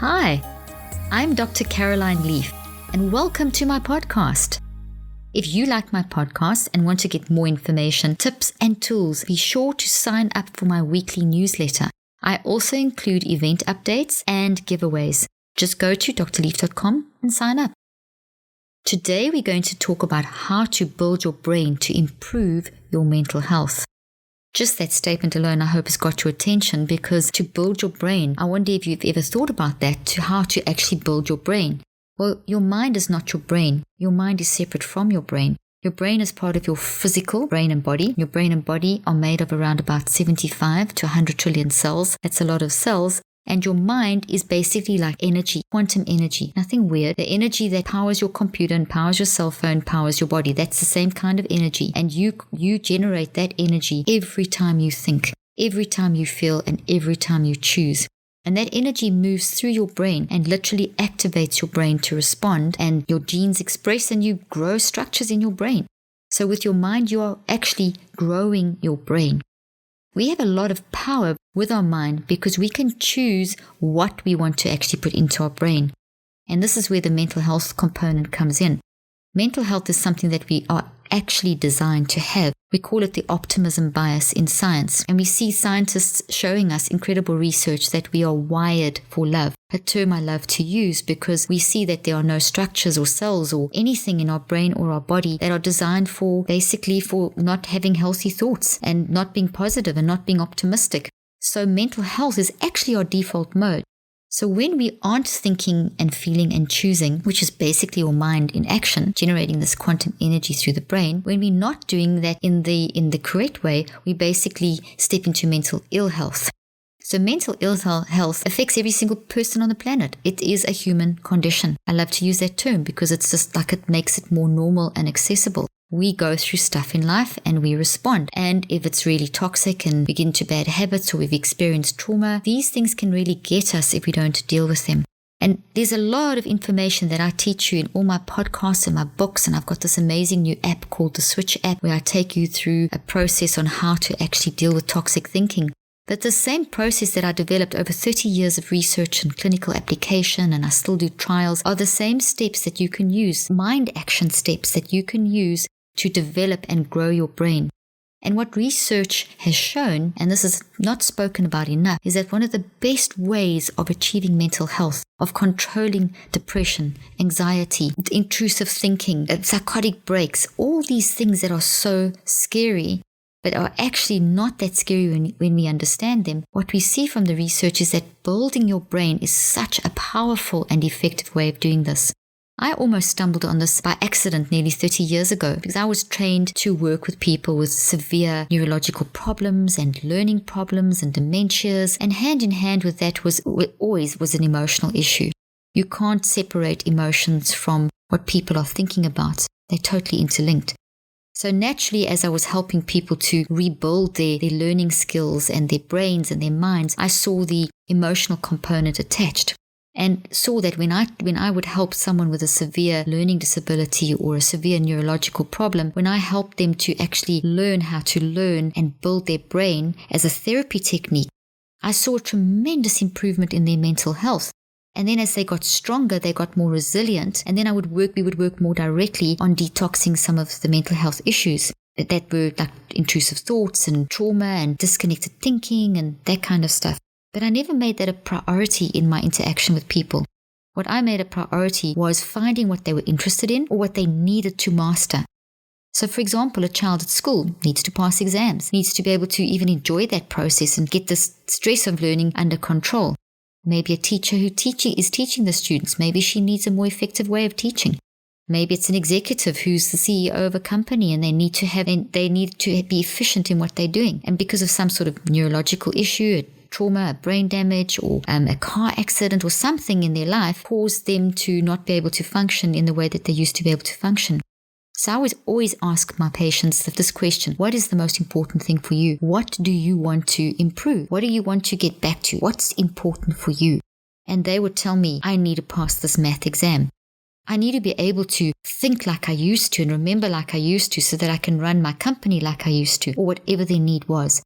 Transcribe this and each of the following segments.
Hi, I'm Dr. Caroline Leaf, and welcome to my podcast. If you like my podcast and want to get more information, tips, and tools, be sure to sign up for my weekly newsletter. I also include event updates and giveaways. Just go to drleaf.com and sign up. Today, we're going to talk about how to build your brain to improve your mental health. Just that statement alone, I hope, has got your attention because to build your brain, I wonder if you've ever thought about that to how to actually build your brain. Well, your mind is not your brain. Your mind is separate from your brain. Your brain is part of your physical brain and body. Your brain and body are made of around about 75 to 100 trillion cells. That's a lot of cells. And your mind is basically like energy, quantum energy. Nothing weird. The energy that powers your computer and powers your cell phone, powers your body. That's the same kind of energy. And you, you generate that energy every time you think, every time you feel, and every time you choose. And that energy moves through your brain and literally activates your brain to respond, and your genes express and you grow structures in your brain. So, with your mind, you are actually growing your brain. We have a lot of power with our mind because we can choose what we want to actually put into our brain. And this is where the mental health component comes in. Mental health is something that we are actually designed to have. We call it the optimism bias in science. And we see scientists showing us incredible research that we are wired for love, a term I love to use because we see that there are no structures or cells or anything in our brain or our body that are designed for basically for not having healthy thoughts and not being positive and not being optimistic. So mental health is actually our default mode. So when we aren't thinking and feeling and choosing, which is basically your mind in action, generating this quantum energy through the brain, when we're not doing that in the in the correct way, we basically step into mental ill health. So mental ill health affects every single person on the planet. It is a human condition. I love to use that term because it's just like it makes it more normal and accessible we go through stuff in life and we respond. And if it's really toxic and we get into bad habits or we've experienced trauma, these things can really get us if we don't deal with them. And there's a lot of information that I teach you in all my podcasts and my books. And I've got this amazing new app called the Switch app where I take you through a process on how to actually deal with toxic thinking. But the same process that I developed over 30 years of research and clinical application, and I still do trials, are the same steps that you can use, mind action steps that you can use to develop and grow your brain. And what research has shown, and this is not spoken about enough, is that one of the best ways of achieving mental health, of controlling depression, anxiety, intrusive thinking, uh, psychotic breaks, all these things that are so scary, but are actually not that scary when, when we understand them, what we see from the research is that building your brain is such a powerful and effective way of doing this. I almost stumbled on this by accident nearly 30 years ago because I was trained to work with people with severe neurological problems and learning problems and dementias. And hand in hand with that was always was an emotional issue. You can't separate emotions from what people are thinking about. They're totally interlinked. So naturally, as I was helping people to rebuild their, their learning skills and their brains and their minds, I saw the emotional component attached and saw that when I when I would help someone with a severe learning disability or a severe neurological problem, when I helped them to actually learn how to learn and build their brain as a therapy technique, I saw a tremendous improvement in their mental health. And then as they got stronger, they got more resilient. And then I would work, we would work more directly on detoxing some of the mental health issues that were like intrusive thoughts and trauma and disconnected thinking and that kind of stuff. But I never made that a priority in my interaction with people. What I made a priority was finding what they were interested in or what they needed to master. So, for example, a child at school needs to pass exams, needs to be able to even enjoy that process and get the stress of learning under control. Maybe a teacher who teaching is teaching the students, maybe she needs a more effective way of teaching. Maybe it's an executive who's the CEO of a company and they need to have they need to be efficient in what they're doing. And because of some sort of neurological issue, trauma, a brain damage, or um, a car accident, or something in their life caused them to not be able to function in the way that they used to be able to function. So I always, always ask my patients this question What is the most important thing for you? What do you want to improve? What do you want to get back to? What's important for you? And they would tell me, I need to pass this math exam. I need to be able to think like I used to and remember like I used to so that I can run my company like I used to, or whatever their need was.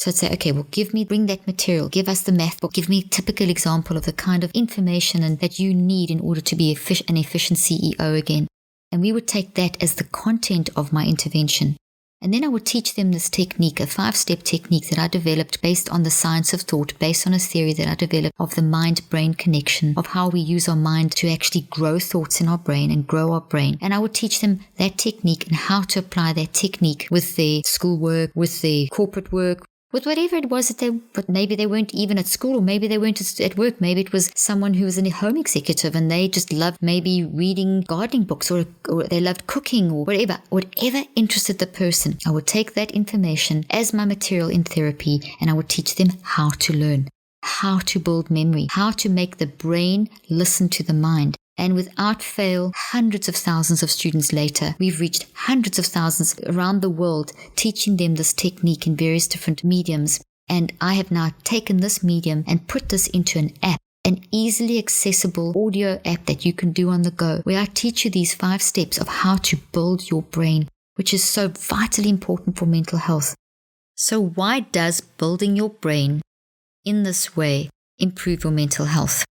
So I'd say, okay, well, give me, bring that material, give us the math book, give me a typical example of the kind of information and that you need in order to be an efficient CEO again. And we would take that as the content of my intervention. And then I would teach them this technique, a five step technique that I developed based on the science of thought, based on a theory that I developed of the mind brain connection, of how we use our mind to actually grow thoughts in our brain and grow our brain. And I would teach them that technique and how to apply that technique with their schoolwork, with their corporate work, with whatever it was that they, but maybe they weren't even at school or maybe they weren't at work. Maybe it was someone who was a home executive and they just loved maybe reading gardening books or, or they loved cooking or whatever, whatever interested the person. I would take that information as my material in therapy and I would teach them how to learn, how to build memory, how to make the brain listen to the mind. And without fail, hundreds of thousands of students later, we've reached hundreds of thousands around the world teaching them this technique in various different mediums. And I have now taken this medium and put this into an app an easily accessible audio app that you can do on the go, where I teach you these five steps of how to build your brain, which is so vitally important for mental health. So, why does building your brain in this way improve your mental health?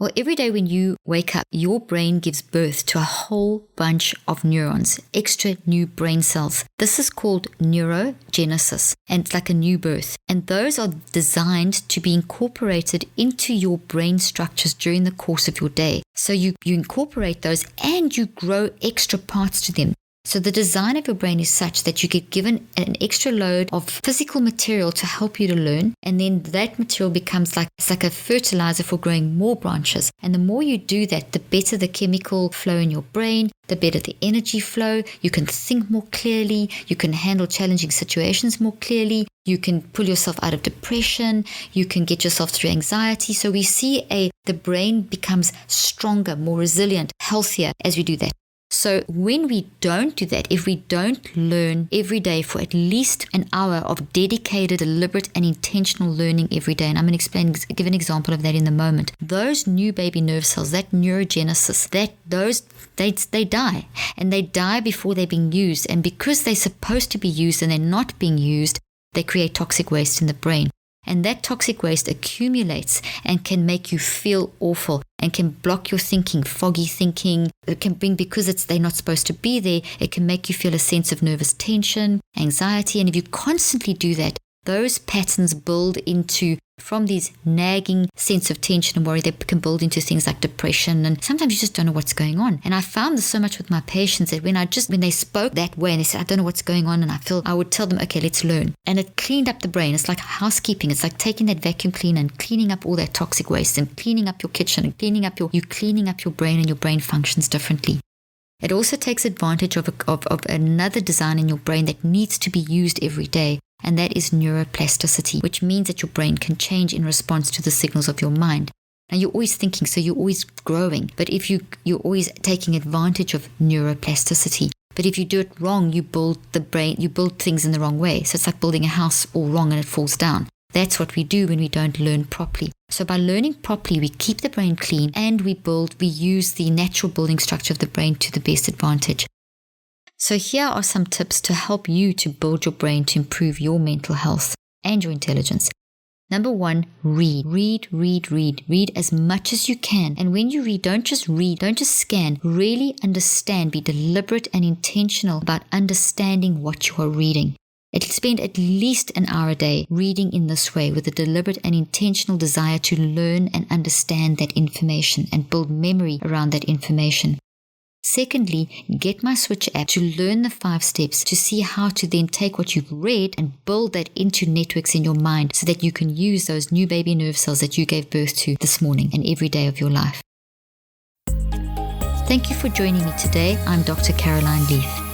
Well, every day when you wake up, your brain gives birth to a whole bunch of neurons, extra new brain cells. This is called neurogenesis, and it's like a new birth. And those are designed to be incorporated into your brain structures during the course of your day. So you, you incorporate those and you grow extra parts to them. So the design of your brain is such that you get given an extra load of physical material to help you to learn, and then that material becomes like it's like a fertilizer for growing more branches. And the more you do that, the better the chemical flow in your brain, the better the energy flow. You can think more clearly, you can handle challenging situations more clearly, you can pull yourself out of depression, you can get yourself through anxiety. So we see a the brain becomes stronger, more resilient, healthier as we do that. So when we don't do that, if we don't learn every day for at least an hour of dedicated, deliberate, and intentional learning every day, and I'm going to explain, give an example of that in a moment. Those new baby nerve cells, that neurogenesis, that those they they die, and they die before they're being used, and because they're supposed to be used and they're not being used, they create toxic waste in the brain. And that toxic waste accumulates and can make you feel awful and can block your thinking, foggy thinking. It can bring, because it's they're not supposed to be there, it can make you feel a sense of nervous tension, anxiety. And if you constantly do that, those patterns build into from these nagging sense of tension and worry, they can build into things like depression. And sometimes you just don't know what's going on. And I found this so much with my patients that when I just, when they spoke that way and they said, I don't know what's going on. And I feel, I would tell them, okay, let's learn. And it cleaned up the brain. It's like housekeeping. It's like taking that vacuum cleaner and cleaning up all that toxic waste and cleaning up your kitchen and cleaning up your, you cleaning up your brain and your brain functions differently. It also takes advantage of, a, of, of another design in your brain that needs to be used every day and that is neuroplasticity, which means that your brain can change in response to the signals of your mind. Now you're always thinking, so you're always growing, but if you you're always taking advantage of neuroplasticity. But if you do it wrong, you build the brain, you build things in the wrong way. So it's like building a house all wrong and it falls down. That's what we do when we don't learn properly. So by learning properly, we keep the brain clean and we build, we use the natural building structure of the brain to the best advantage. So, here are some tips to help you to build your brain to improve your mental health and your intelligence. Number one, read. Read, read, read. Read as much as you can. And when you read, don't just read, don't just scan. Really understand, be deliberate and intentional about understanding what you are reading. It Spend at least an hour a day reading in this way with a deliberate and intentional desire to learn and understand that information and build memory around that information. Secondly, get my Switch app to learn the five steps to see how to then take what you've read and build that into networks in your mind so that you can use those new baby nerve cells that you gave birth to this morning and every day of your life. Thank you for joining me today. I'm Dr. Caroline Leaf.